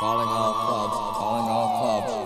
Calling all clubs, calling all clubs.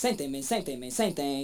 ဆန့်တင်မင်းဆန့်တင်မင်းဆန့်တင်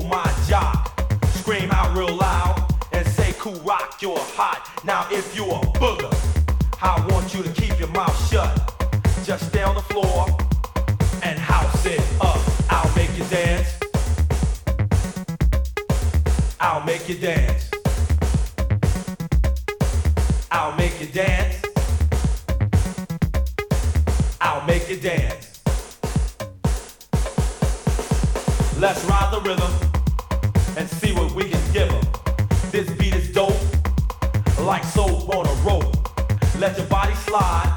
hold my job. Scream out real loud and say, Cool rock, you're hot. Now if you're a booger, I want you to keep your mouth shut. Just stay on the floor and house it up. I'll make you dance. I'll make you dance. I'll make you dance. I'll make you dance. Let's ride the rhythm This beat is dope, like soap on a rope. Let your body slide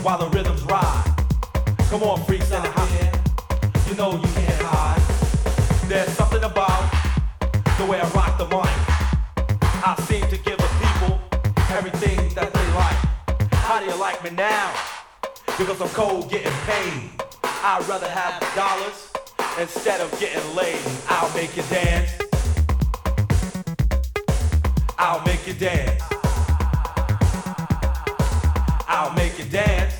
while the rhythms ride. Come on, freaks in the house. You know you can't hide. There's something about the way I rock the mic. I seem to give the people everything that they like. How do you like me now? Because I'm cold getting paid. I'd rather have the dollars instead of getting laid. I'll make you dance. I'll make you dance. I'll make you dance.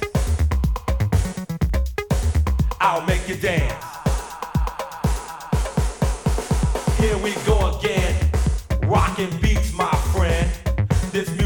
I'll make you dance. Here we go again. Rockin' beats, my friend. This music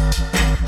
Thank